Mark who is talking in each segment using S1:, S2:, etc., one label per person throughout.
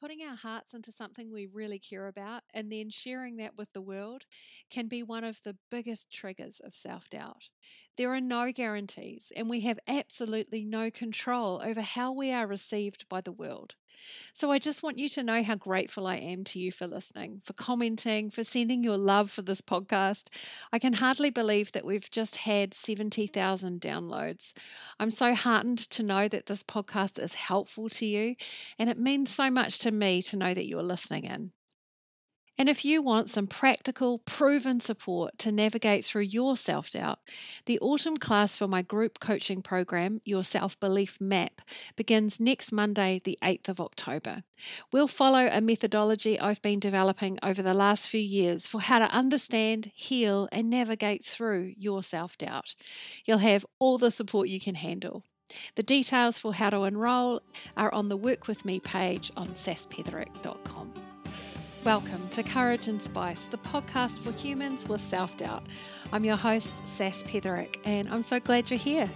S1: putting our hearts into something we really care about and then sharing that with the world can be one of the biggest triggers of self doubt. There are no guarantees, and we have absolutely no control over how we are received by the world. So I just want you to know how grateful I am to you for listening, for commenting, for sending your love for this podcast. I can hardly believe that we've just had 70,000 downloads. I'm so heartened to know that this podcast is helpful to you, and it means so much to me to know that you're listening in. And if you want some practical, proven support to navigate through your self doubt, the autumn class for my group coaching program, Your Self Belief Map, begins next Monday, the 8th of October. We'll follow a methodology I've been developing over the last few years for how to understand, heal, and navigate through your self doubt. You'll have all the support you can handle. The details for how to enrol are on the Work With Me page on saspetherick.com. Welcome to Courage and Spice, the podcast for humans with self doubt. I'm your host, Sas Petherick, and I'm so glad you're here.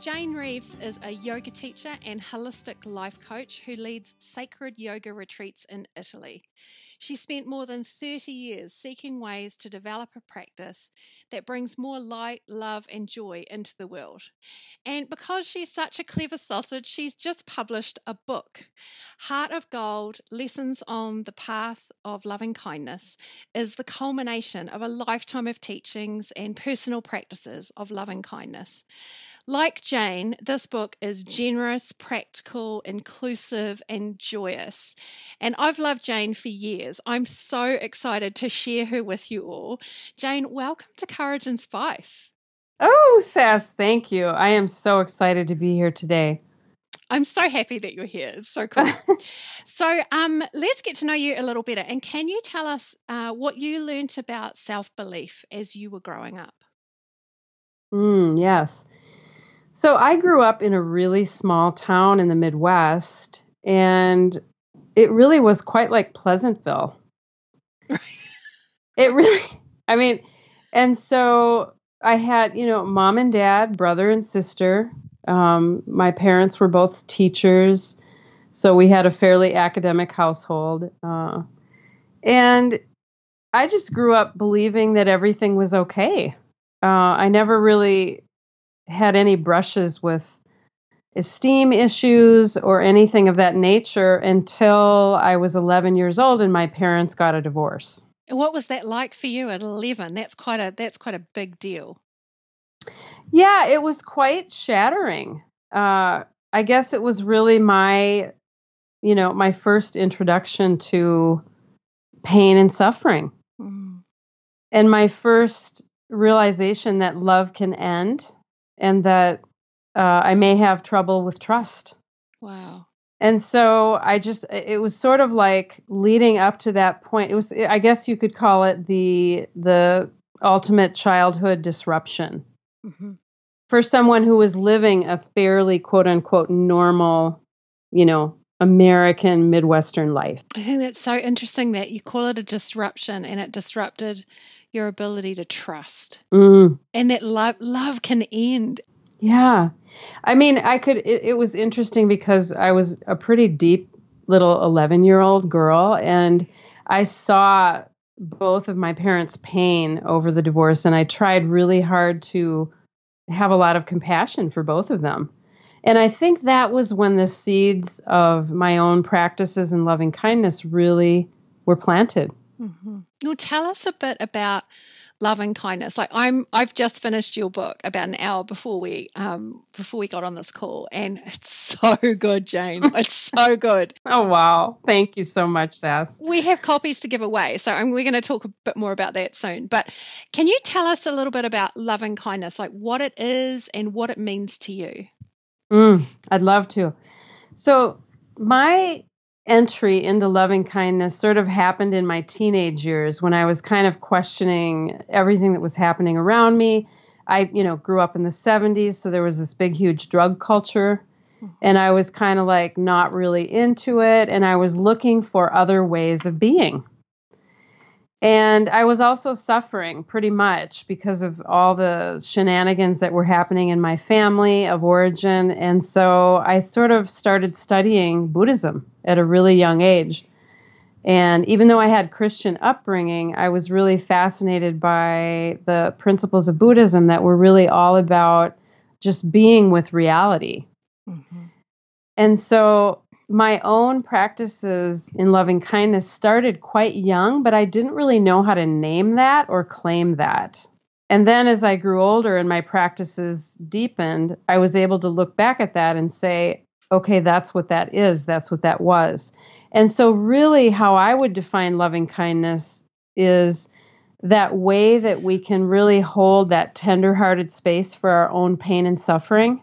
S1: Jane Reeves is a yoga teacher and holistic life coach who leads sacred yoga retreats in Italy. She spent more than 30 years seeking ways to develop a practice that brings more light, love, and joy into the world. And because she's such a clever sausage, she's just published a book. Heart of Gold Lessons on the Path of Loving Kindness is the culmination of a lifetime of teachings and personal practices of loving kindness. Like Jane, this book is generous, practical, inclusive, and joyous. And I've loved Jane for years. I'm so excited to share her with you all. Jane, welcome to Courage and Spice.
S2: Oh, Sas, thank you. I am so excited to be here today.
S1: I'm so happy that you're here. It's so cool. so, um, let's get to know you a little better. And can you tell us uh, what you learned about self belief as you were growing up?
S2: Mm, yes. So I grew up in a really small town in the Midwest, and it really was quite like Pleasantville. it really, I mean, and so I had, you know, mom and dad, brother and sister. Um, my parents were both teachers, so we had a fairly academic household. Uh, and I just grew up believing that everything was okay. Uh, I never really had any brushes with esteem issues or anything of that nature until I was 11 years old and my parents got a divorce.
S1: And what was that like for you at 11? That's quite a that's quite a big deal.
S2: Yeah, it was quite shattering. Uh, I guess it was really my, you know, my first introduction to pain and suffering, mm. and my first realization that love can end and that uh, I may have trouble with trust.
S1: Wow.
S2: And so I just, it was sort of like leading up to that point. It was, I guess you could call it the the ultimate childhood disruption mm-hmm. for someone who was living a fairly quote unquote normal, you know, American Midwestern life.
S1: I think that's so interesting that you call it a disruption and it disrupted your ability to trust. Mm. and that love love can end.
S2: Yeah. I mean i could it, it was interesting because i was a pretty deep little 11 year old girl and i saw both of my parents pain over the divorce and i tried really hard to have a lot of compassion for both of them. And i think that was when the seeds of my own practices and loving kindness really were planted
S1: Mm-hmm. Well, tell us a bit about loving kindness. Like I'm, I've just finished your book about an hour before we, um, before we got on this call, and it's so good, Jane. It's so good.
S2: oh wow! Thank you so much, Sas.
S1: We have copies to give away, so we're going to talk a bit more about that soon. But can you tell us a little bit about loving kindness, like what it is and what it means to you?
S2: Mm, I'd love to. So my entry into loving kindness sort of happened in my teenage years when I was kind of questioning everything that was happening around me. I, you know, grew up in the 70s, so there was this big, huge drug culture. Mm-hmm. And I was kind of like not really into it. And I was looking for other ways of being. And I was also suffering pretty much because of all the shenanigans that were happening in my family of origin. And so I sort of started studying Buddhism at a really young age. And even though I had Christian upbringing, I was really fascinated by the principles of Buddhism that were really all about just being with reality. Mm-hmm. And so my own practices in loving kindness started quite young, but I didn't really know how to name that or claim that. And then as I grew older and my practices deepened, I was able to look back at that and say, okay, that's what that is. That's what that was. And so, really, how I would define loving kindness is that way that we can really hold that tender-hearted space for our own pain and suffering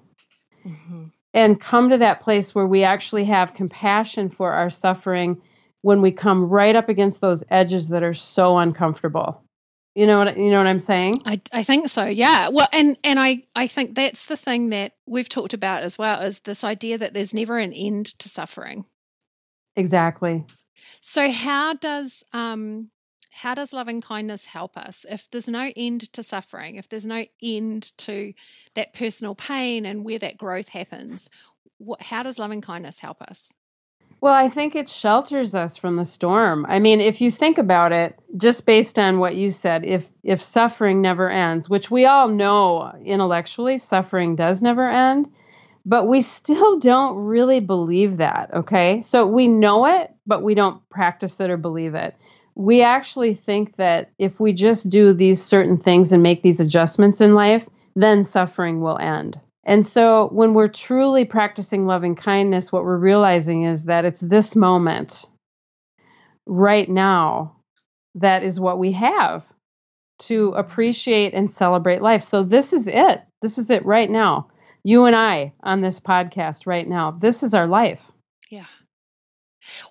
S2: mm-hmm. And come to that place where we actually have compassion for our suffering when we come right up against those edges that are so uncomfortable. You know what you know what i'm saying?
S1: I, I think so yeah. Well and and i i think that's the thing that we've talked about as well is this idea that there's never an end to suffering.
S2: Exactly.
S1: So how does um how does loving kindness help us if there's no end to suffering, if there's no end to that personal pain and where that growth happens? What, how does loving kindness help us?
S2: Well, I think it shelters us from the storm. I mean, if you think about it, just based on what you said, if if suffering never ends, which we all know intellectually suffering does never end, but we still don't really believe that, okay? So we know it, but we don't practice it or believe it we actually think that if we just do these certain things and make these adjustments in life, then suffering will end. And so when we're truly practicing loving kindness, what we're realizing is that it's this moment right now that is what we have to appreciate and celebrate life. So this is it. This is it right now. You and I on this podcast right now. This is our life.
S1: Yeah.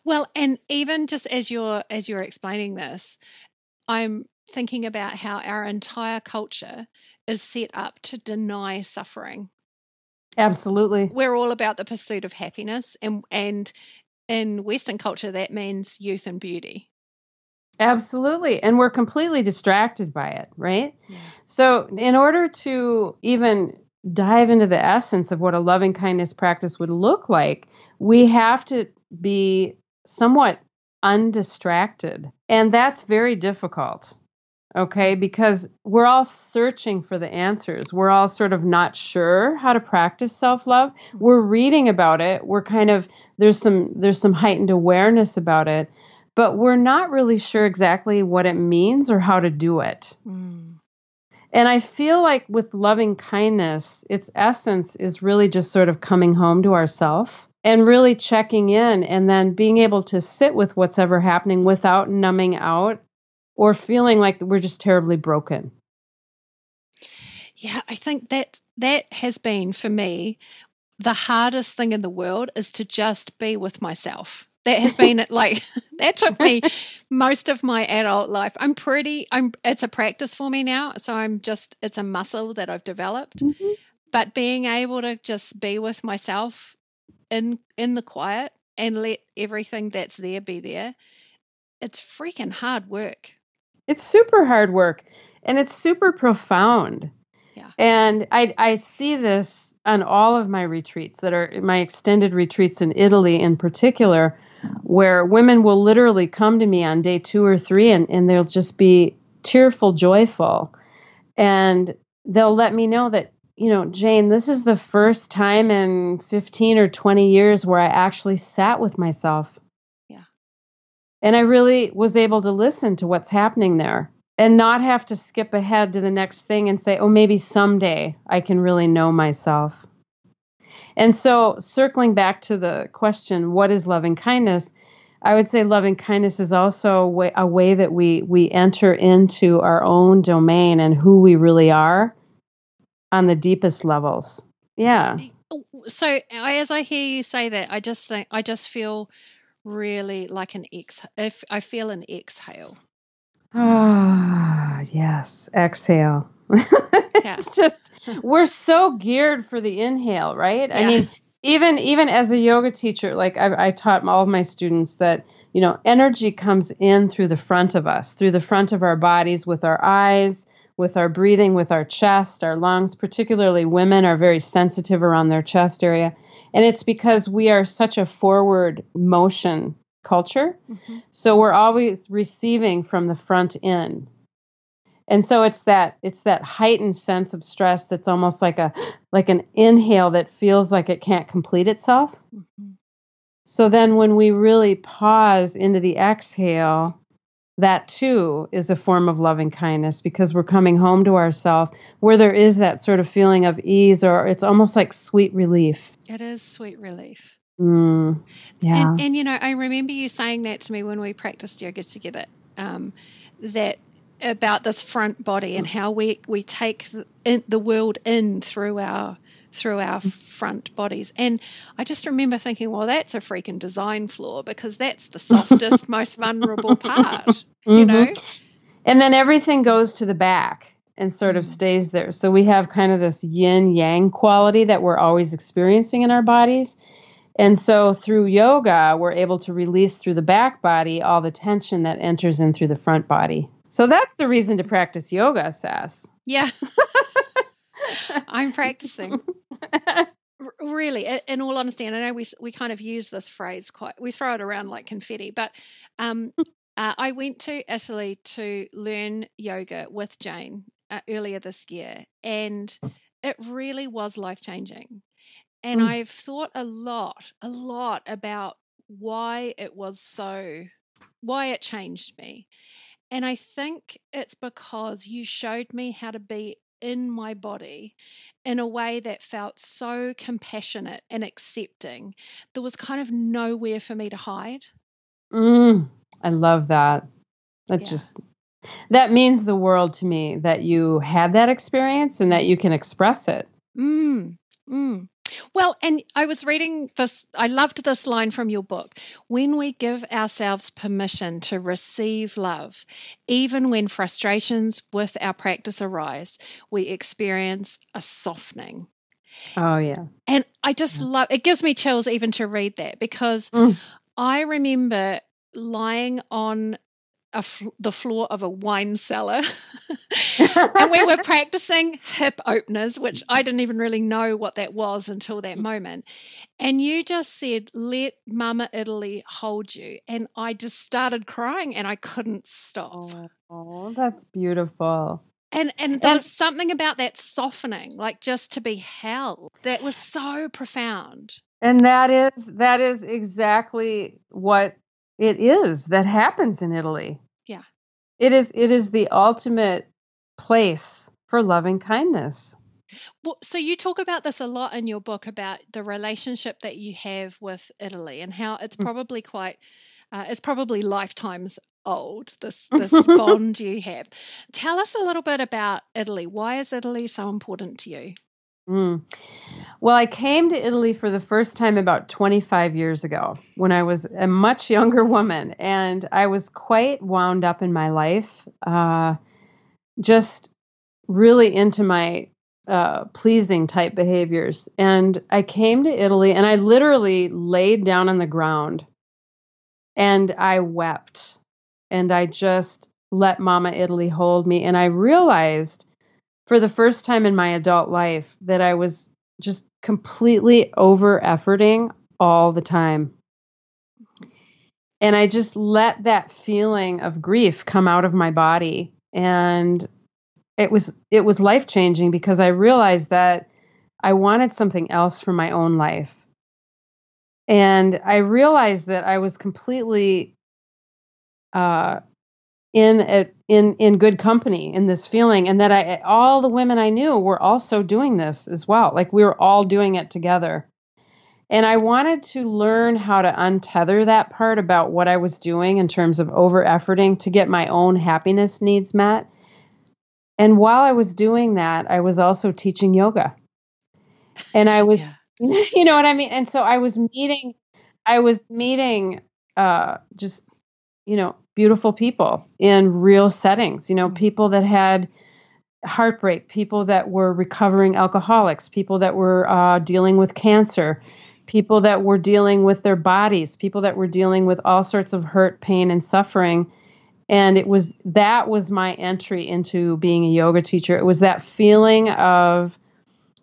S1: Well, and even just as you're as you're explaining this, I'm thinking about how our entire culture is set up to deny suffering.
S2: Absolutely.
S1: We're all about the pursuit of happiness and and in western culture that means youth and beauty.
S2: Absolutely. And we're completely distracted by it, right? Yeah. So, in order to even dive into the essence of what a loving kindness practice would look like, we have to be somewhat undistracted. And that's very difficult. Okay, because we're all searching for the answers. We're all sort of not sure how to practice self-love. We're reading about it. We're kind of there's some there's some heightened awareness about it, but we're not really sure exactly what it means or how to do it. Mm. And I feel like with loving kindness, its essence is really just sort of coming home to ourself and really checking in and then being able to sit with what's ever happening without numbing out or feeling like we're just terribly broken.
S1: Yeah, I think that that has been for me the hardest thing in the world is to just be with myself that has been like that took me most of my adult life i'm pretty i'm it's a practice for me now so i'm just it's a muscle that i've developed mm-hmm. but being able to just be with myself in in the quiet and let everything that's there be there. It's freaking hard work.
S2: It's super hard work and it's super profound. Yeah. And i i see this on all of my retreats that are my extended retreats in italy in particular where women will literally come to me on day two or three and, and they'll just be tearful, joyful. And they'll let me know that, you know, Jane, this is the first time in 15 or 20 years where I actually sat with myself.
S1: Yeah.
S2: And I really was able to listen to what's happening there and not have to skip ahead to the next thing and say, oh, maybe someday I can really know myself. And so, circling back to the question, what is loving kindness? I would say loving kindness is also a way, a way that we we enter into our own domain and who we really are on the deepest levels. Yeah.
S1: So as I hear you say that, I just think I just feel really like an ex. If I feel an exhale.
S2: Ah, yes, exhale. it's just we're so geared for the inhale, right? Yeah. I mean, even even as a yoga teacher like I, I taught all of my students that you know energy comes in through the front of us through the front of our bodies with our eyes with our breathing with our chest our lungs particularly women are very sensitive around their chest area and it's because we are such a forward motion culture mm-hmm. so we're always receiving from the front in and so it's that it's that heightened sense of stress that's almost like a like an inhale that feels like it can't complete itself mm-hmm. so then when we really pause into the exhale that too is a form of loving kindness because we're coming home to ourselves where there is that sort of feeling of ease or it's almost like sweet relief.
S1: It is sweet relief.
S2: Mm, yeah.
S1: and, and, you know i remember you saying that to me when we practiced yoga together um, that about this front body and how we we take the, in, the world in through our through our front bodies. And I just remember thinking, well, that's a freaking design flaw because that's the softest, most vulnerable part, mm-hmm. you know?
S2: And then everything goes to the back and sort of mm. stays there. So we have kind of this yin yang quality that we're always experiencing in our bodies. And so through yoga, we're able to release through the back body all the tension that enters in through the front body. So that's the reason to practice yoga, Sas.
S1: Yeah. I'm practicing. really, in all honesty, and I know we we kind of use this phrase quite, we throw it around like confetti, but um, uh, I went to Italy to learn yoga with Jane uh, earlier this year, and it really was life changing. And mm. I've thought a lot, a lot about why it was so, why it changed me. And I think it's because you showed me how to be in my body in a way that felt so compassionate and accepting. There was kind of nowhere for me to hide.
S2: Mm, I love that. That yeah. just that means the world to me that you had that experience and that you can express it.
S1: Mm, mm. Well, and I was reading this, I loved this line from your book. When we give ourselves permission to receive love, even when frustrations with our practice arise, we experience a softening.
S2: Oh, yeah.
S1: And I just yeah. love it, gives me chills even to read that because mm. I remember lying on the floor of a wine cellar. and we were practicing hip openers, which I didn't even really know what that was until that moment. And you just said, Let Mama Italy hold you. And I just started crying and I couldn't stop.
S2: Oh, that's beautiful.
S1: And and there and, was something about that softening, like just to be held, that was so profound.
S2: And that is that is exactly what it is that happens in Italy. It is it is the ultimate place for loving kindness.
S1: Well, so you talk about this a lot in your book about the relationship that you have with Italy and how it's mm. probably quite uh, it's probably lifetimes old this this bond you have. Tell us a little bit about Italy. Why is Italy so important to you?
S2: Mm. Well, I came to Italy for the first time about 25 years ago when I was a much younger woman, and I was quite wound up in my life, uh, just really into my uh, pleasing type behaviors. And I came to Italy and I literally laid down on the ground and I wept and I just let Mama Italy hold me. And I realized for the first time in my adult life that I was just completely over efforting all the time. And I just let that feeling of grief come out of my body. And it was it was life changing because I realized that I wanted something else for my own life. And I realized that I was completely uh, in a, in in good company in this feeling and that I all the women I knew were also doing this as well. Like we were all doing it together. And I wanted to learn how to untether that part about what I was doing in terms of over efforting to get my own happiness needs met. And while I was doing that I was also teaching yoga. And I was yeah. you know what I mean? And so I was meeting I was meeting uh just you know beautiful people in real settings, you know, mm-hmm. people that had heartbreak, people that were recovering alcoholics, people that were uh, dealing with cancer, people that were dealing with their bodies, people that were dealing with all sorts of hurt, pain, and suffering. And it was that was my entry into being a yoga teacher. It was that feeling of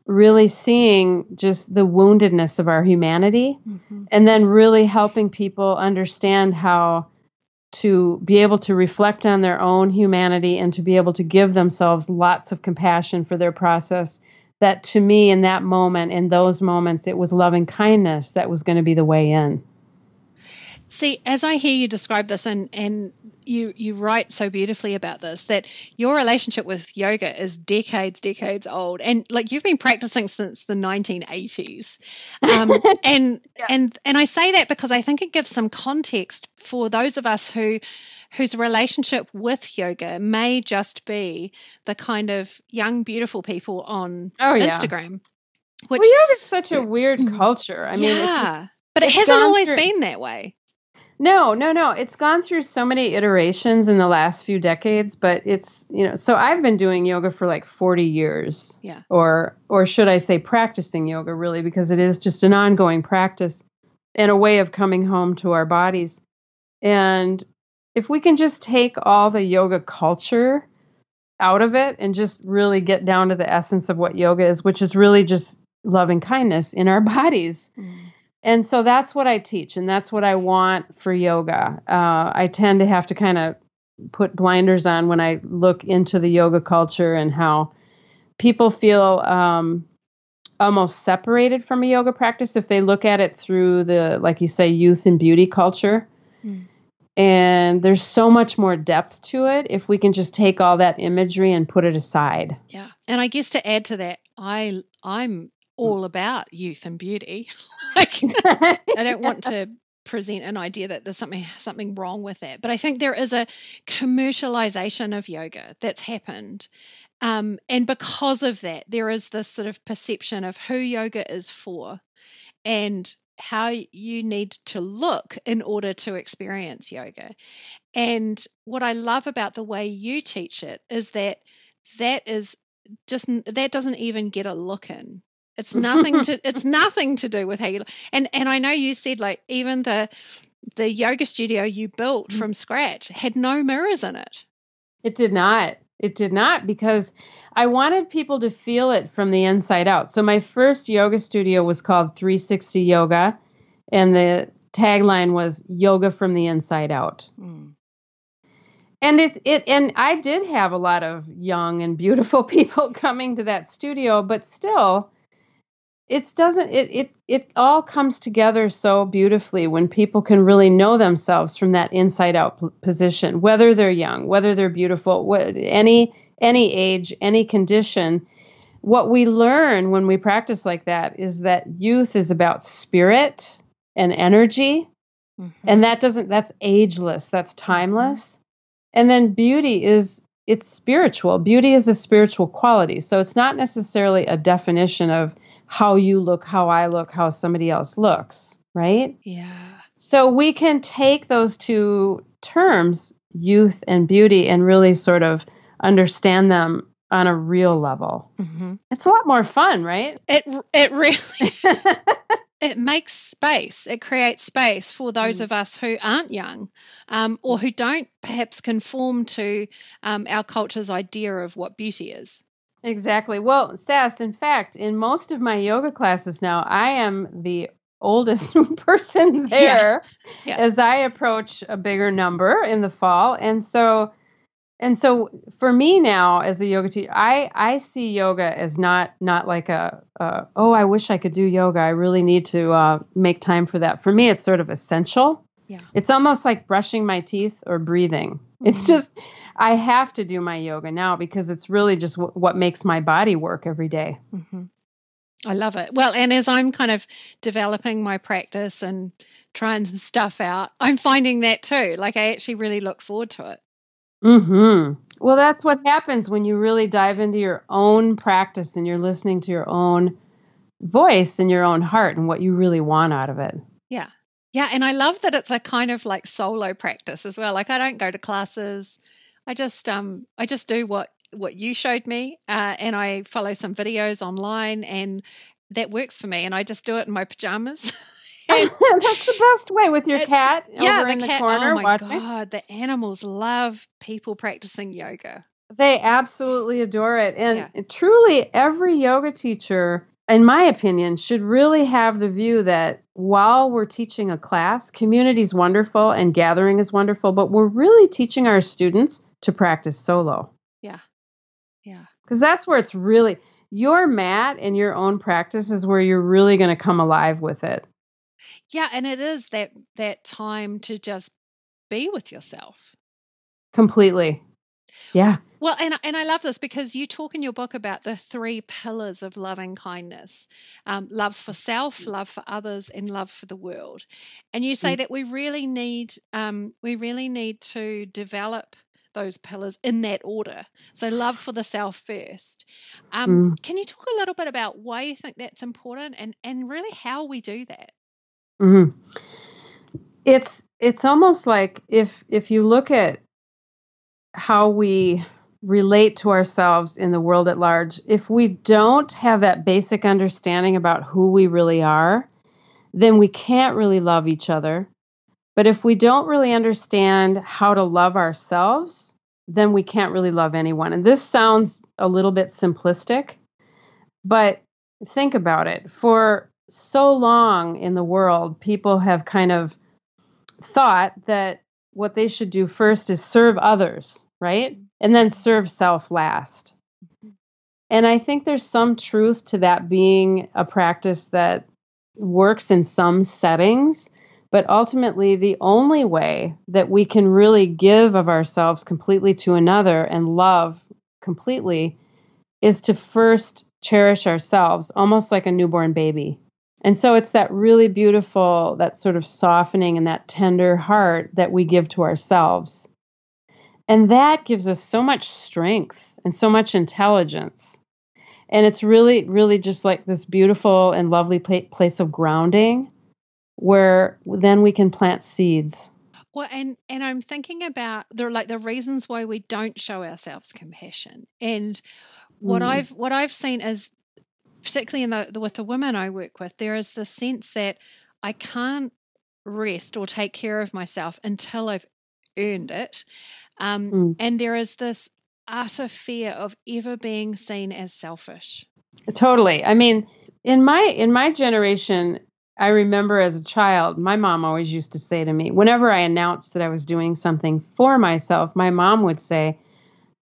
S2: really seeing just the woundedness of our humanity mm-hmm. and then really helping people understand how to be able to reflect on their own humanity and to be able to give themselves lots of compassion for their process that to me in that moment in those moments it was loving kindness that was going to be the way in
S1: see as i hear you describe this and and you you write so beautifully about this that your relationship with yoga is decades decades old and like you've been practicing since the 1980s um, and yeah. and and i say that because i think it gives some context for those of us who whose relationship with yoga may just be the kind of young, beautiful people on oh, yeah. Instagram.
S2: Which, well, yoga is such a weird culture. I mean,
S1: yeah, just, but it hasn't always through, been that way.
S2: No, no, no. It's gone through so many iterations in the last few decades, but it's, you know, so I've been doing yoga for like 40 years.
S1: Yeah.
S2: Or or should I say practicing yoga really because it is just an ongoing practice and a way of coming home to our bodies. And if we can just take all the yoga culture out of it and just really get down to the essence of what yoga is, which is really just loving kindness in our bodies. Mm. And so that's what I teach, and that's what I want for yoga. Uh, I tend to have to kind of put blinders on when I look into the yoga culture and how people feel um, almost separated from a yoga practice if they look at it through the, like you say, youth and beauty culture. Mm and there's so much more depth to it if we can just take all that imagery and put it aside
S1: yeah and i guess to add to that i i'm all about youth and beauty like i don't want to present an idea that there's something something wrong with that but i think there is a commercialization of yoga that's happened um, and because of that there is this sort of perception of who yoga is for and how you need to look in order to experience yoga. And what I love about the way you teach it is that that is just that doesn't even get a look in. It's nothing to it's nothing to do with how you look. And and I know you said like even the the yoga studio you built mm. from scratch had no mirrors in it.
S2: It did not. It did not because I wanted people to feel it from the inside out. So my first yoga studio was called 360 Yoga, and the tagline was Yoga from the Inside Out. Mm. And it it and I did have a lot of young and beautiful people coming to that studio, but still it doesn't it it it all comes together so beautifully when people can really know themselves from that inside out position whether they're young whether they're beautiful what, any any age any condition. What we learn when we practice like that is that youth is about spirit and energy. Mm-hmm. and that doesn't that's ageless that's timeless. Mm-hmm. and then beauty is it's spiritual. Beauty is a spiritual quality. So it's not necessarily a definition of how you look, how I look, how somebody else looks, right?
S1: Yeah.
S2: So we can take those two terms, youth and beauty, and really sort of understand them on a real level. Mm-hmm. It's a lot more fun, right?
S1: It it really it makes space. It creates space for those mm. of us who aren't young, um, or who don't perhaps conform to um, our culture's idea of what beauty is.
S2: Exactly. Well, Sas, in fact, in most of my yoga classes now, I am the oldest person there yeah. Yeah. as I approach a bigger number in the fall. And so and so for me now as a yoga teacher, I I see yoga as not not like a, oh I wish I could do yoga. I really need to uh, make time for that. For me, it's sort of essential.
S1: Yeah.
S2: It's almost like brushing my teeth or breathing. Mm-hmm. It's just I have to do my yoga now because it's really just w- what makes my body work every day. Mm-hmm.
S1: I love it. Well, and as I'm kind of developing my practice and trying some stuff out, I'm finding that too. Like I actually really look forward to it.
S2: Hmm. Well, that's what happens when you really dive into your own practice and you're listening to your own voice and your own heart and what you really want out of it.
S1: Yeah. Yeah, and I love that it's a kind of like solo practice as well. Like I don't go to classes. I just um I just do what what you showed me, uh, and I follow some videos online and that works for me, and I just do it in my pajamas.
S2: That's the best way with your cat
S1: yeah,
S2: over
S1: the
S2: in the
S1: cat.
S2: corner
S1: oh my
S2: watching.
S1: god, the animals love people practicing yoga.
S2: They absolutely adore it. And truly, every yoga teacher, in my opinion, should really have the view that while we're teaching a class, community is wonderful and gathering is wonderful, but we're really teaching our students to practice solo.
S1: Yeah. Yeah.
S2: Because that's where it's really your mat and your own practice is where you're really going to come alive with it.
S1: Yeah, and it is that that time to just be with yourself.
S2: Completely. Yeah.
S1: Well, and and I love this because you talk in your book about the three pillars of loving kindness: um, love for self, love for others, and love for the world. And you say
S2: Mm.
S1: that we really need um, we really need to develop those pillars in that order. So, love for the self first. Um,
S2: Mm.
S1: Can you talk a little bit about why you think that's important, and and really how we do that?
S2: hmm It's it's almost like if if you look at how we relate to ourselves in the world at large, if we don't have that basic understanding about who we really are, then we can't really love each other. But if we don't really understand how to love ourselves, then we can't really love anyone. And this sounds a little bit simplistic, but think about it. For so long in the world, people have kind of thought that what they should do first is serve others, right? And then serve self last. And I think there's some truth to that being a practice that works in some settings, but ultimately, the only way that we can really give of ourselves completely to another and love completely is to first cherish ourselves, almost like a newborn baby. And so it's that really beautiful, that sort of softening and that tender heart that we give to ourselves. And that gives us so much strength and so much intelligence. And it's really, really just like this beautiful and lovely pla- place of grounding where then we can plant seeds.
S1: Well, and and I'm thinking about the like the reasons why we don't show ourselves compassion, and what
S2: Mm.
S1: I've what I've seen is particularly in the, the with the women I work with, there is the sense that I can't rest or take care of myself until I've earned it, um,
S2: Mm.
S1: and there is this utter fear of ever being seen as selfish.
S2: Totally. I mean, in my in my generation, I remember as a child, my mom always used to say to me, whenever I announced that I was doing something for myself, my mom would say,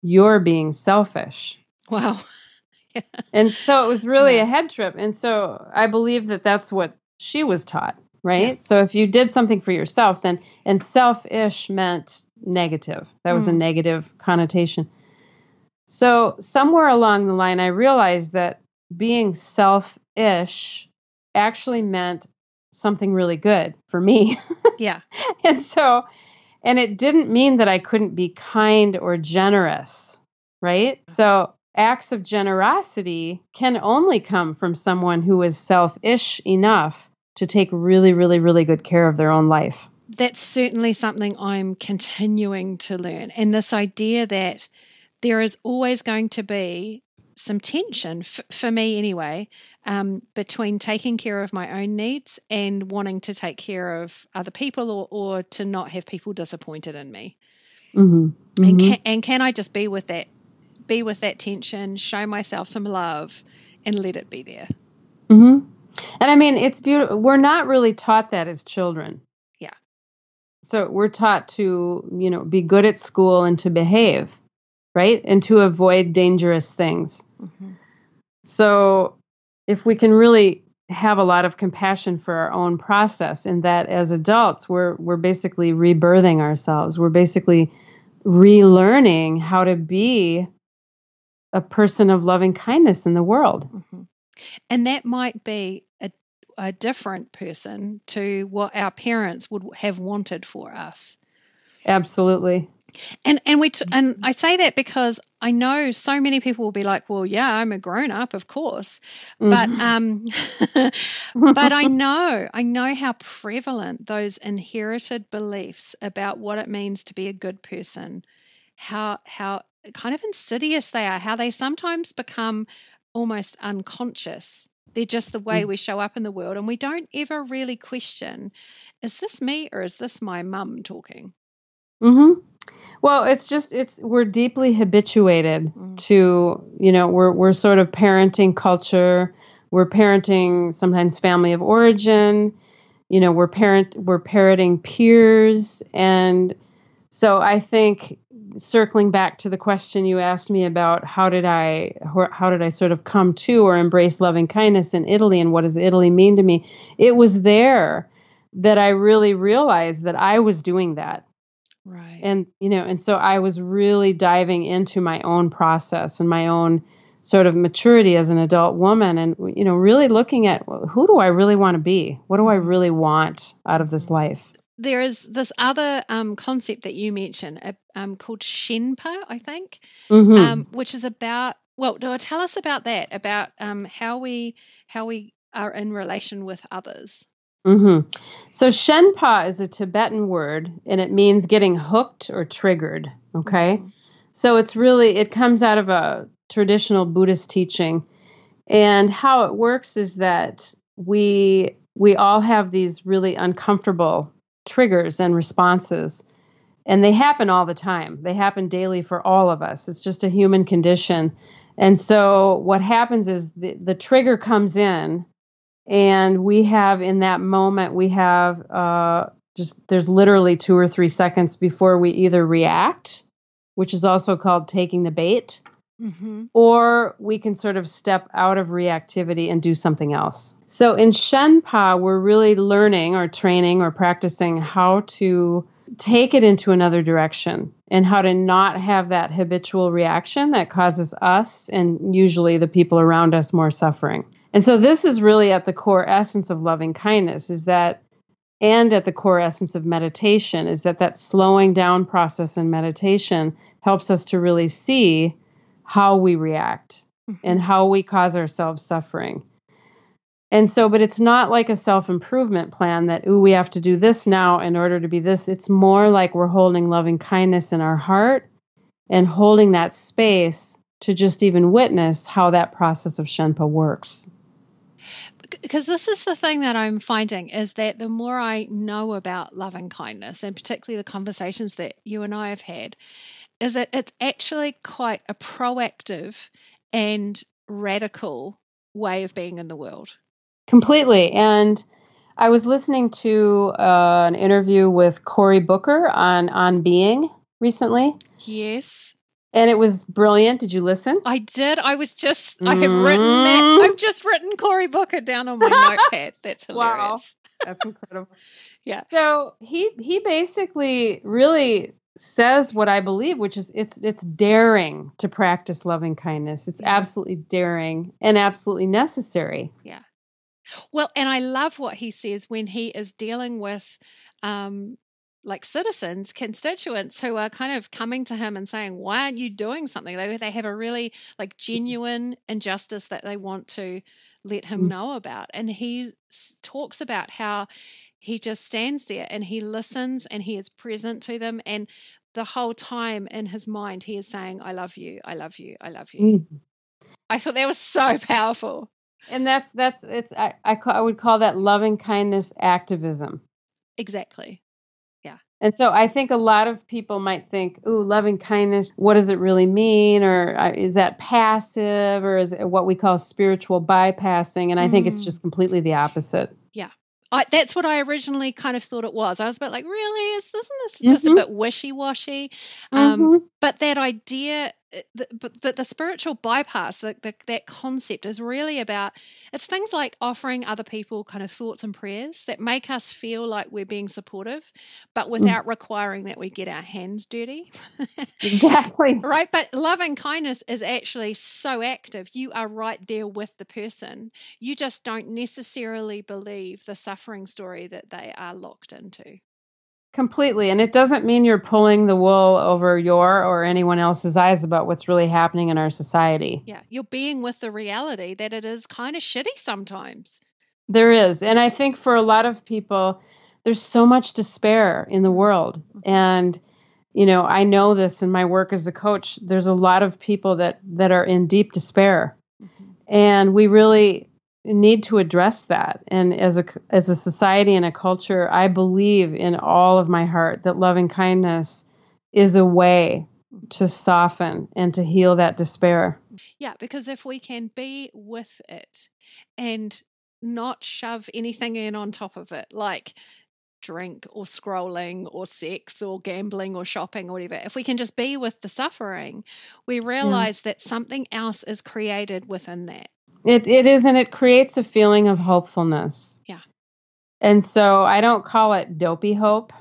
S2: "You're being selfish."
S1: Wow.
S2: And so it was really
S1: Yeah.
S2: a head trip. And so I believe that that's what she was taught, right?
S1: Yeah.
S2: So if you did something for yourself, then and selfish meant negative. That was a
S1: Mm.
S2: negative connotation. So somewhere along the line, I realized that being selfish actually meant something really good for me.
S1: Yeah.
S2: and so, and it didn't mean that I couldn't be kind or generous, right? So, acts of generosity can only come from someone who is selfish enough to take really, really, really good care of their own life.
S1: that's certainly something I'm continuing to learn. And this idea that there is always going to be some tension, f- for me anyway, um, between taking care of my own needs and wanting to take care of other people or, or to not have people disappointed in me.
S2: Mm-hmm.
S1: And, can, and can I just be with that, be with that tension, show myself some love and let it be there?
S2: hmm And I mean, it's beautiful. We're not really taught that as children.
S1: Yeah.
S2: So we're taught to, you know, be good at school and to behave, right? And to avoid dangerous things.
S1: Mhm.
S2: So if we can really have a lot of compassion for our own process in that as adults we're we're basically rebirthing ourselves. We're basically relearning how to be a person of loving kindness in the world.
S1: Mhm. And that might be a, a different person to what our parents would have wanted for us.
S2: Absolutely.
S1: And and we t- and I say that because I know so many people will be like, "Well, yeah, I'm a grown up, of course," but
S2: Mhm.
S1: um, but I know I know how prevalent those inherited beliefs about what it means to be a good person, how how kind of insidious they are, how they sometimes become almost unconscious. They're just the way mm. we show up in the world. And we don't ever really question is this me or is this my mum talking?
S2: Mm-hmm. Well, it's just it's we're deeply habituated mm. to you know we're we're sort of parenting culture. We're parenting sometimes family of origin. You know, we're parent we're parroting peers, and so I think circling back to the question you asked me about how did I how did I sort of come to or embrace loving kindness in Italy and what does Italy mean to me? It was there that I really realized that I was doing that
S1: Right.
S2: And, you know, and so I was really diving into my own process and my own sort of maturity as an adult woman and, you know, really looking at who do I really want to be? What do I mm-hmm. really want out of this life?
S1: There is this other um, concept that you mentioned uh, um, called Shenpa, I think, mm-hmm. um, which is about, well, tell us about that, about um, how we how we are in relation with others.
S2: Mm-hmm. So Shenpa is a Tibetan word, and it means getting hooked or triggered. Okay, mm-hmm. so it's really it comes out of a traditional Buddhist teaching, and how it works is that we we all have these really uncomfortable triggers and responses. And they happen all the time. They happen daily for all of us. It's just a human condition. And so what happens is the, the trigger comes in and we have in that moment we have uh, just there's literally two or three seconds before we either react which is also called taking the bait mm-hmm. or we can sort of step out of reactivity and do something else so in shenpa we're really learning or training or practicing how to take it into another direction and how to not have that habitual reaction that causes us and usually the people around us more suffering and so this is really at the core essence of loving kindness is that and at the core essence of meditation is that that slowing down process in meditation helps us to really see how we react mm-hmm. and how we cause ourselves suffering. And so, but it's not like a self improvement plan that, ooh, we have to do this now in order to be this. It's more like we're holding loving kindness in our heart and holding that space to just even witness how that process of Shenpa works
S1: because this is the thing that I'm finding is that the more I know about loving kindness, and particularly the conversations that you and I have had, is that it's actually quite a proactive and radical way of being in the world.
S2: Completely. And I was listening to uh, an interview with Cory Booker on On Being recently.
S1: Yes
S2: and it was brilliant. Did you listen?
S1: I did. I was just I have written that mm. I've just written Cory Booker down on my notepad. That's hilarious. Wow.
S2: That's incredible.
S1: yeah.
S2: So he he basically really says what I believe, which is it's it's daring to practice loving kindness. It's yeah. absolutely daring and absolutely necessary.
S1: Yeah. Well, and I love what he says when he is dealing with um, like citizens, constituents who are kind of coming to him and saying, "Why aren't you doing something?" They they have a really like mm-hmm. genuine injustice that they want to let him mm. know about, and he talks about how he just stands there and he listens and he is present to them and the whole time in his mind he is saying i love you i love you i love you mm. i thought that was so powerful
S2: and that's that's it's I, I, call, I would call that loving kindness activism
S1: exactly Yeah.
S2: and so I think a lot of people might think, "Ooh, loving kindness, what does it really mean or uh, is that passive or is it what we call spiritual bypassing?" And I mm. think it's mm. just completely the opposite.
S1: Yeah. I, that's what I originally kind of thought it was. I was about like, really? Is isn't this just mm-hmm. a bit wishy washy? Um, mm-hmm. But that idea but, but the spiritual bypass, the, the, that concept is really about it's things like offering other people kind of thoughts and prayers that make us feel like we're being supportive, but mm. without mm. requiring that we get our hands dirty.
S2: exactly.
S1: right. But loving kindness is actually so active. You are right there with the person. You just don't necessarily believe the suffering story that they are locked into.
S2: Completely. And it doesn't mean you're pulling the wool over your or anyone else's eyes about what's really happening in our society.
S1: Yeah. You're being with the reality that it is kind of shitty sometimes.
S2: There is. And I think for a lot of people, there's so much despair in the world. Mm-hmm. And, you know, I know this in my work as a coach. There's a lot of people that, that are in deep despair. Mm-hmm. And we really need to address that. And as a as a society and a culture, I believe in all of my heart that loving kindness is a way to soften and to heal that despair.
S1: Yeah, because if we can be with it and not shove anything in on top of it, like drink or scrolling or sex or gambling or shopping or whatever, if we can just be with the suffering, we realize yeah. that something else is created within that.
S2: It it is, and it creates a feeling of hopefulness.
S1: Yeah.
S2: And so I don't call it dopey hope.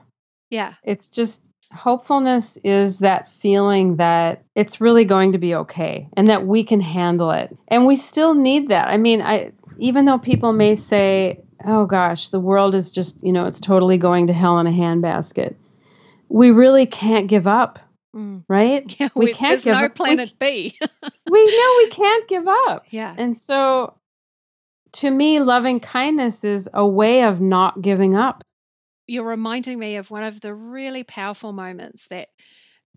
S1: Yeah.
S2: It's just hopefulness is that feeling that it's really going to be okay and that we can handle it. And we still need that. I mean, I even though people may say, "Oh gosh, the world is just, you know, it's totally going to hell in a handbasket." We really can't give up. Mm. Right?
S1: Yeah, we, we can't there's give no up. planet
S2: we, B. we know we can't give up.
S1: Yeah.
S2: And so to me, loving kindness is a way of not giving up
S1: you're reminding me of one of the really powerful moments that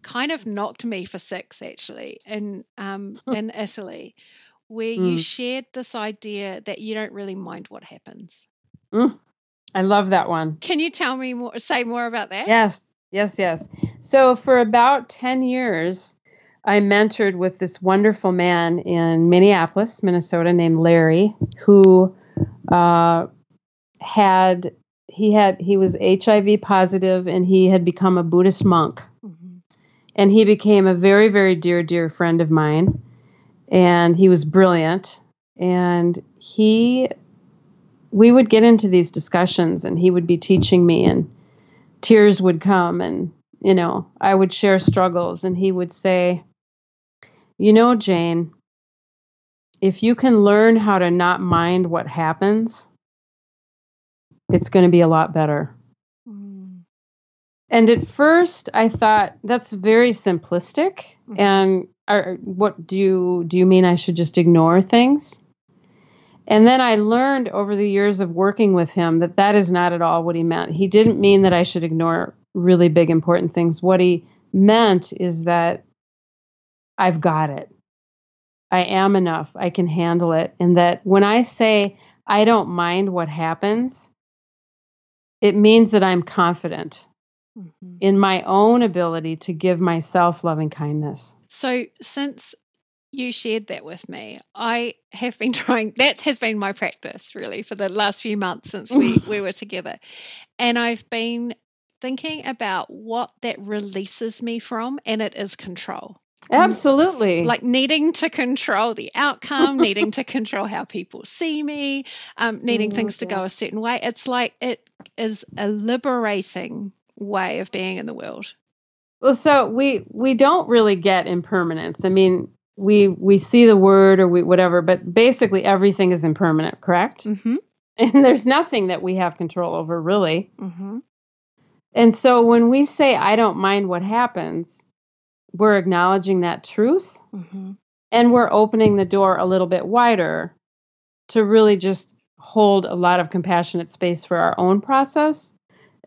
S1: kind of knocked me for six actually in um, in Italy, where mm. you shared this idea that you don't really mind what happens.
S2: Mm. I love that one.
S1: Can you tell me more? Say more about that?
S2: Yes, yes, yes. So for about ten years, I mentored with this wonderful man in Minneapolis, Minnesota, named Larry, who uh, had he had he was HIV positive and he had become a Buddhist monk. Mm-hmm. And he became a very very dear dear friend of mine and he was brilliant and he we would get into these discussions and he would be teaching me and tears would come and you know, I would share struggles and he would say, "You know, Jane, if you can learn how to not mind what happens, it's going to be a lot better. Mm. And at first, I thought that's very simplistic. Mm-hmm. And are, what do you do? You mean I should just ignore things? And then I learned over the years of working with him that that is not at all what he meant. He didn't mean that I should ignore really big important things. What he meant is that I've got it. I am enough. I can handle it. And that when I say I don't mind what happens, it means that I'm confident mm-hmm. in my own ability to give myself loving kindness.
S1: So, since you shared that with me, I have been trying, that has been my practice really for the last few months since we, we were together. And I've been thinking about what that releases me from, and it is control.
S2: Absolutely.
S1: Like needing to control the outcome, needing to control how people see me, um, needing things to go a certain way. It's like it is a liberating way of being in the world.
S2: Well, so we we don't really get impermanence. I mean, we we see the word or we whatever, but basically everything is impermanent, correct? Mm-hmm. And there's nothing that we have control over, really. Mm-hmm. And so when we say, "I don't mind what happens," we're acknowledging that truth mm-hmm. and we're opening the door a little bit wider to really just hold a lot of compassionate space for our own process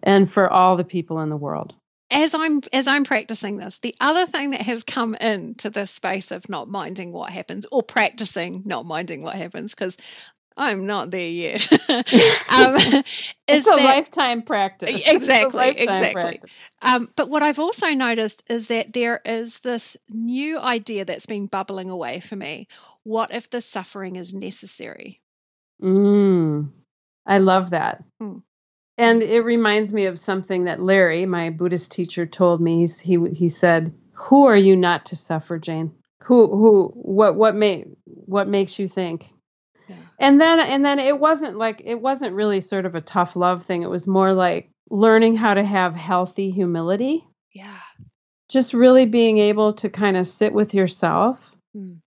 S2: and for all the people in the world
S1: as i'm as i'm practicing this the other thing that has come into this space of not minding what happens or practicing not minding what happens because I'm not there yet. um,
S2: it's a that, lifetime practice.
S1: Exactly, lifetime exactly. Practice. Um, but what I've also noticed is that there is this new idea that's been bubbling away for me. What if the suffering is necessary?
S2: Mm, I love that. Mm. And it reminds me of something that Larry, my Buddhist teacher, told me. He he said, "Who are you not to suffer, Jane? Who who what what may what makes you think and then and then it wasn't like it wasn't really sort of a tough love thing. It was more like learning how to have healthy humility.
S1: Yeah.
S2: Just really being able to kind of sit with yourself mm.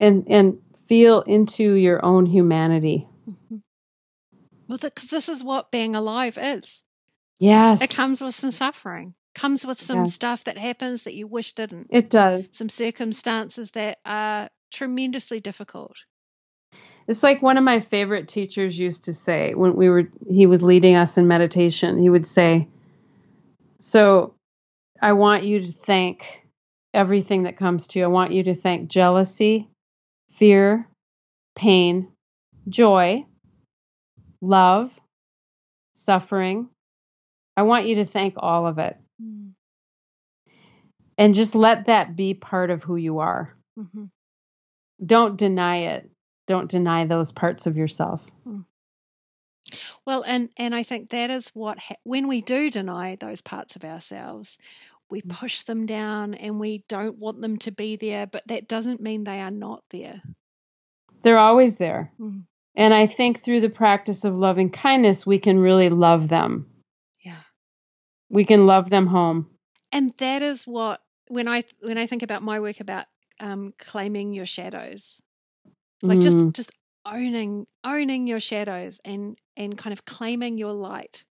S2: and and feel into your own humanity. Mm-hmm.
S1: Well, because this is what being alive is.
S2: Yes.
S1: It comes with some suffering. Comes with some yes. stuff that happens that you wish didn't.
S2: It does.
S1: Some circumstances that are tremendously difficult.
S2: It's like one of my favorite teachers used to say when we were he was leading us in meditation. He would say, "So I want you to thank everything that comes to you. I want you to thank jealousy, fear, pain, joy, love, suffering. I want you to thank all of it. Mm. And just let that be part of who you are. Mm-hmm. Don't deny it. Don't deny those parts of yourself. Mm.
S1: Well, and and I think that is what ha- when we do deny those parts of ourselves, we mm. push them down and we don't want them to be there, but that doesn't mean they are not there.
S2: They're always there. Mm. And I think through the practice of loving kindness, we can really love them.
S1: Yeah.
S2: We can love them home.
S1: And that is what when I when I think about my work about um, claiming your shadows, like mm. just just owning owning your shadows and and kind of claiming your light.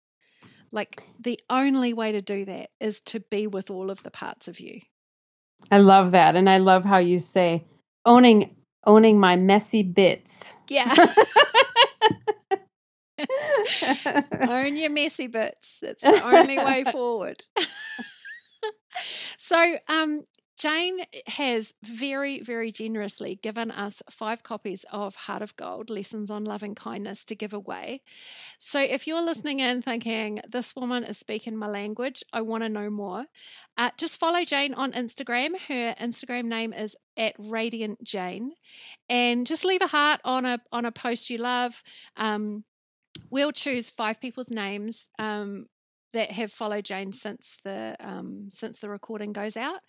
S1: Like the only way to do that is to be with all of the parts of you.
S2: I love that, and I love how you say owning owning my messy bits.
S1: Yeah. Own your messy bits. That's the only way forward. so, um, Jane has very, very generously given us five copies of Heart of Gold Lessons on Loving Kindness to give away. So if you're listening in thinking, this woman is speaking my language, I want to know more, uh, just follow Jane on Instagram. Her Instagram name is at Radiant Jane. And just leave a heart on a, on a post you love. Um, we'll choose five people's names um, that have followed Jane since the um, since the recording goes out,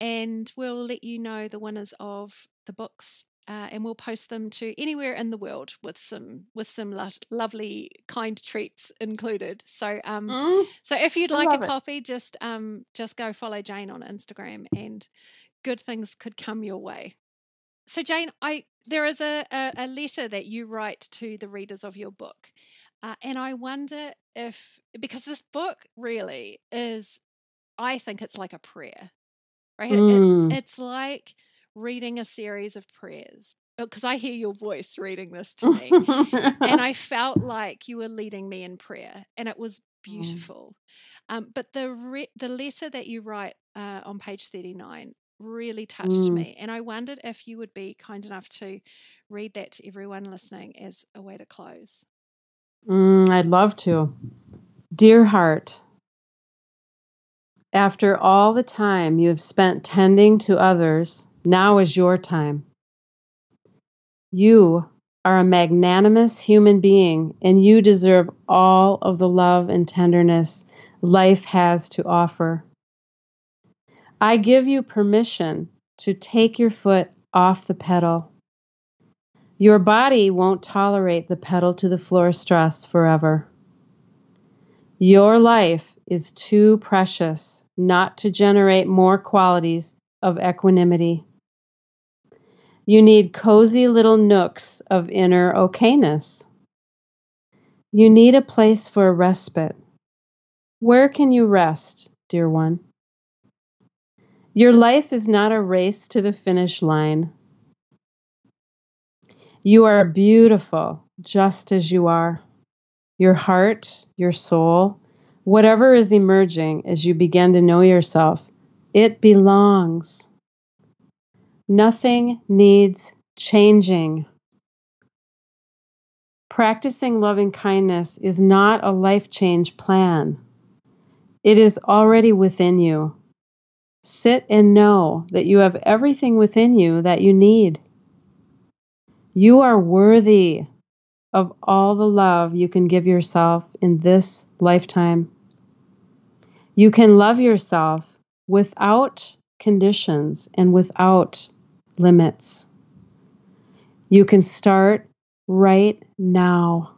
S1: and we'll let you know the winners of the books. Uh, and we'll post them to anywhere in the world with some with some lo- lovely kind treats included. So um mm, so if you'd like a copy, just um just go follow Jane on Instagram, and good things could come your way. So Jane, I there is a, a, a letter that you write to the readers of your book, uh, and I wonder if, because this book really is, I think it's like a prayer, right? Mm. It, it's like reading a series of prayers. Because oh, I hear your voice reading this to me. and I felt like you were leading me in prayer, and it was mm. beautiful. Mm. Um, but the re- the letter that you write uh, on page 39 really touched mm. me. And I wondered if you would be kind enough to read that to everyone listening as a way to close.
S2: Mm, I'd love to. Dear heart, after all the time you have spent tending to others, now is your time. You are a magnanimous human being, and you deserve all of the love and tenderness life has to offer. I give you permission to take your foot off the pedal your body won't tolerate the pedal to the floor stress forever. Your life is too precious not to generate more qualities of equanimity. You need cozy little nooks of inner okayness. You need a place for a respite. Where can you rest, dear one? Your life is not a race to the finish line. You are beautiful just as you are. Your heart, your soul, whatever is emerging as you begin to know yourself, it belongs. Nothing needs changing. Practicing loving kindness is not a life change plan. It is already within you. Sit and know that you have everything within you that you need. You are worthy of all the love you can give yourself in this lifetime. You can love yourself without conditions and without limits. You can start right now.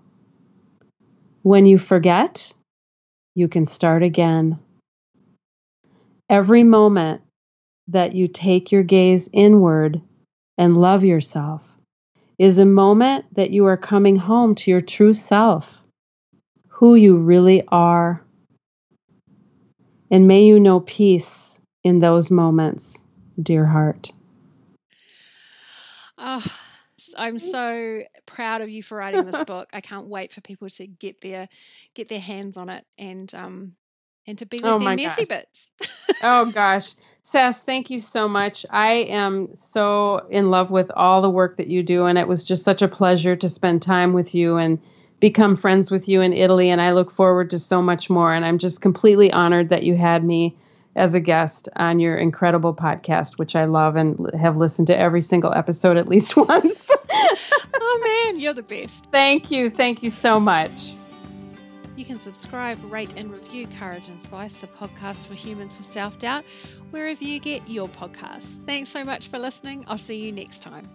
S2: When you forget, you can start again. Every moment that you take your gaze inward and love yourself is a moment that you are coming home to your true self, who you really are. And may you know peace in those moments, dear heart.
S1: Oh, I'm so proud of you for writing this book. I can't wait for people to get their get their hands on it and um, and to be with oh their messy gosh. bits.
S2: oh gosh. Sas, thank you so much. I am so in love with all the work that you do, and it was just such a pleasure to spend time with you and become friends with you in Italy. And I look forward to so much more. And I'm just completely honored that you had me as a guest on your incredible podcast, which I love and have listened to every single episode at least once.
S1: oh man, you're the best.
S2: Thank you. Thank you so much.
S1: You can subscribe, rate, and review Courage and Spice, the podcast for humans with self doubt, wherever you get your podcasts. Thanks so much for listening. I'll see you next time.